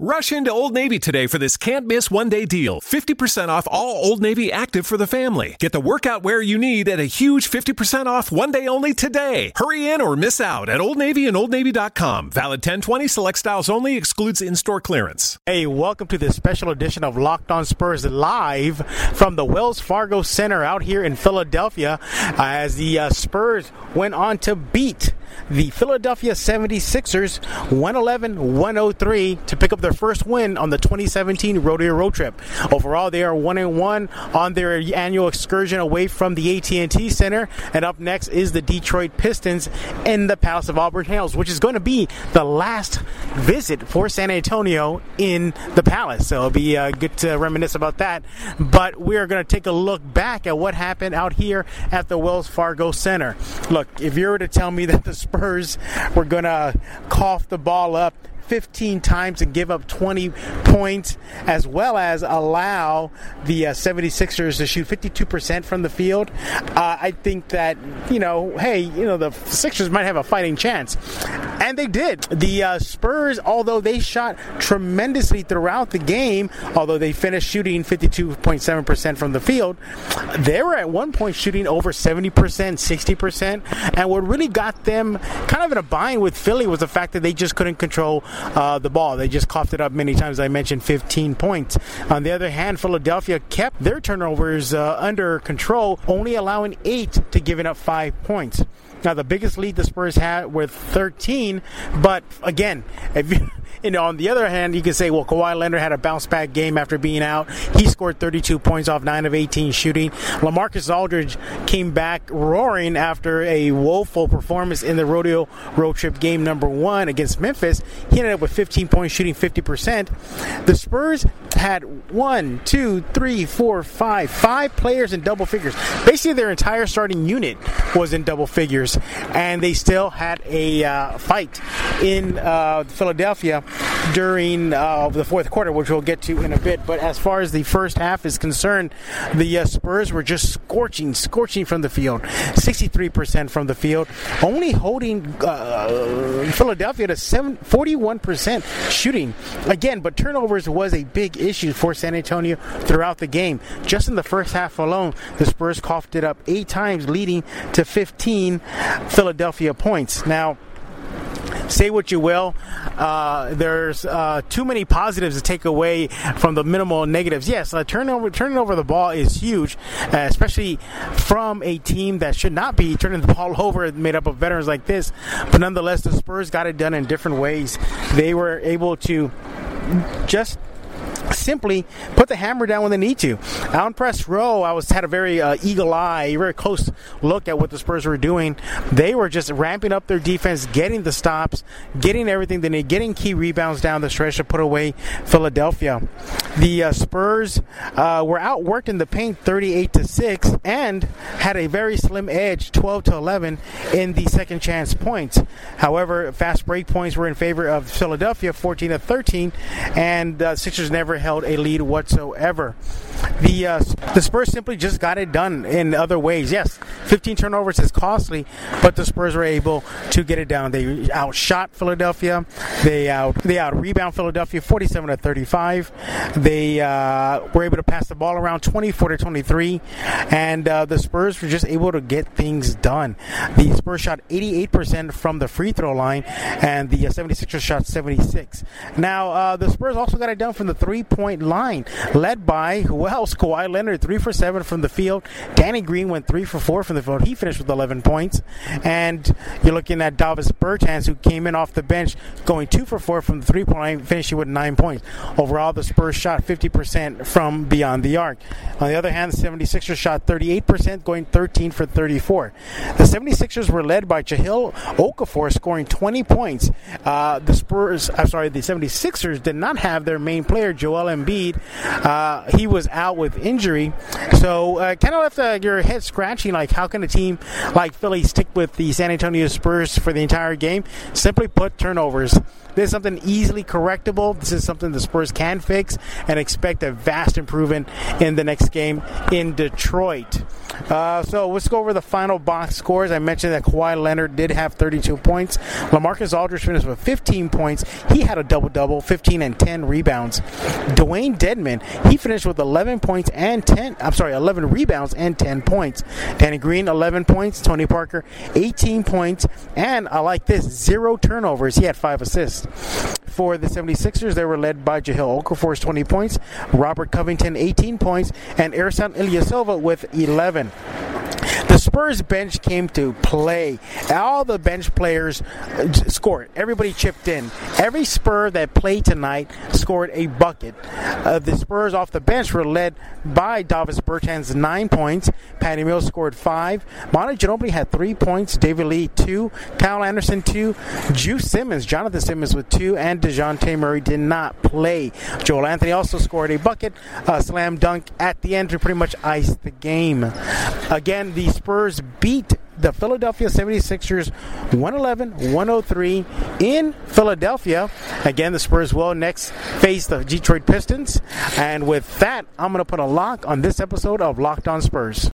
Rush into Old Navy today for this can't miss one day deal. 50% off all Old Navy active for the family. Get the workout wear you need at a huge 50% off one day only today. Hurry in or miss out at Old Navy and OldNavy.com. Valid 1020 select styles only excludes in store clearance. Hey, welcome to this special edition of Locked On Spurs live from the Wells Fargo Center out here in Philadelphia uh, as the uh, Spurs went on to beat the Philadelphia 76ers 111 103 to pick up their first win on the 2017 Rodeo Road Trip. Overall, they are 1 and 1 on their annual excursion away from the AT&T Center. And up next is the Detroit Pistons in the Palace of Auburn Hills, which is going to be the last visit for San Antonio in the Palace. So it'll be uh, good to reminisce about that. But we are going to take a look back at what happened out here at the Wells Fargo Center. Look, if you were to tell me that the Spurs were going to cough the ball up 15 times and give up 20 points, as well as allow the uh, 76ers to shoot 52% from the field. Uh, I think that, you know, hey, you know, the Sixers might have a fighting chance. And they did. The uh, Spurs, although they shot tremendously throughout the game, although they finished shooting 52.7% from the field, they were at one point shooting over 70%, 60%. And what really got them kind of in a bind with Philly was the fact that they just couldn't control uh, the ball. They just coughed it up many times. I mentioned 15 points. On the other hand, Philadelphia kept their turnovers uh, under control, only allowing eight to giving up five points. Now, the biggest lead the Spurs had with 13, but again, if you you know, on the other hand, you can say, well, Kawhi Leonard had a bounce back game after being out. He scored 32 points off 9 of 18 shooting. Lamarcus Aldridge came back roaring after a woeful performance in the rodeo road trip game number one against Memphis. He ended up with 15 points, shooting 50%. The Spurs had one, two, three, four, five, five players in double figures. Basically, their entire starting unit was in double figures, and they still had a uh, fight in uh, Philadelphia during uh, the fourth quarter, which we'll get to in a bit. But as far as the first half is concerned, the uh, Spurs were just scorching, scorching from the field, 63% from the field, only holding uh, Philadelphia to 7, 41% shooting. Again, but turnovers was a big issue for San Antonio throughout the game. Just in the first half alone, the Spurs coughed it up eight times, leading to 15 Philadelphia points. Now, say what you will. Uh, there's uh, too many positives to take away from the minimal negatives. Yes, uh, turnover turning over the ball is huge, uh, especially from a team that should not be turning the ball over, made up of veterans like this. But nonetheless, the Spurs got it done in different ways. They were able to just simply put the hammer down when they need to. On press row, I was had a very uh, eagle eye, very close look at what the Spurs were doing. They were just ramping up their defense, getting the stops, getting everything they need, getting key rebounds down the stretch to put away Philadelphia. The uh, Spurs uh, were outworked in the paint, 38 to six, and had a very slim edge, 12 to 11, in the second chance points. However, fast break points were in favor of Philadelphia, 14 to 13, and uh, Sixers never held a lead whatsoever. The uh, the Spurs simply just got it done in other ways. Yes, 15 turnovers is costly, but the Spurs were able to get it down. They outshot Philadelphia. They out they out rebound Philadelphia 47 to 35. They uh, were able to pass the ball around 24 to 23, and uh, the Spurs were just able to get things done. The Spurs shot 88% from the free throw line, and the 76ers uh, shot 76. Now uh, the Spurs also got it done from the three point line, led by who else? Kawhi Leonard, three for seven from the field. Danny Green went three for four from the field. He finished with 11 points. And you're looking at Davis Bertans, who came in off the bench, going two for four from the three point line, finishing with nine points. Overall, the Spurs shot 50% from beyond the arc. On the other hand, the 76ers shot 38%, going 13 for 34. The 76ers were led by Jahlil Okafor, scoring 20 points. Uh, the Spurs, I'm sorry, the 76ers did not have their main player, Joel Embiid. Uh, he was out with injury, so uh, kind of left uh, your head scratching. Like, how can a team like Philly stick with the San Antonio Spurs for the entire game? Simply put, turnovers. This is something easily correctable. This is something the Spurs can fix and expect a vast improvement in the next game in Detroit. Uh, so let's go over the final box scores. I mentioned that Kawhi Leonard did have 32 points. Lamarcus Aldridge finished with 15 points. He had a double double, 15 and 10 rebounds. Dewayne Dedmon, he finished with 11 points and 10. I'm sorry, 11 rebounds and 10 points. Danny Green, 11 points. Tony Parker, 18 points. And I like this, zero turnovers. He had five assists. For the 76ers, they were led by Jahlil Okafor, 20 points. Robert Covington, 18 points. And Ersan Ilyasova with 11. The Spurs bench came to play. All the bench players uh, scored. Everybody chipped in. Every Spur that played tonight scored a bucket. Uh, the Spurs off the bench were led by Davis Bertans, nine points. Patty Mills scored five. Manu Ginobili had three points. David Lee, two. Kyle Anderson, two. Juice Simmons, Jonathan Simmons with two. And DeJounte Murray did not play. Joel Anthony also scored a bucket. A slam dunk at the end to pretty much ice the game. Again, Spurs beat the Philadelphia 76ers 111 103 in Philadelphia. Again, the Spurs will next face the Detroit Pistons. And with that, I'm going to put a lock on this episode of Locked On Spurs.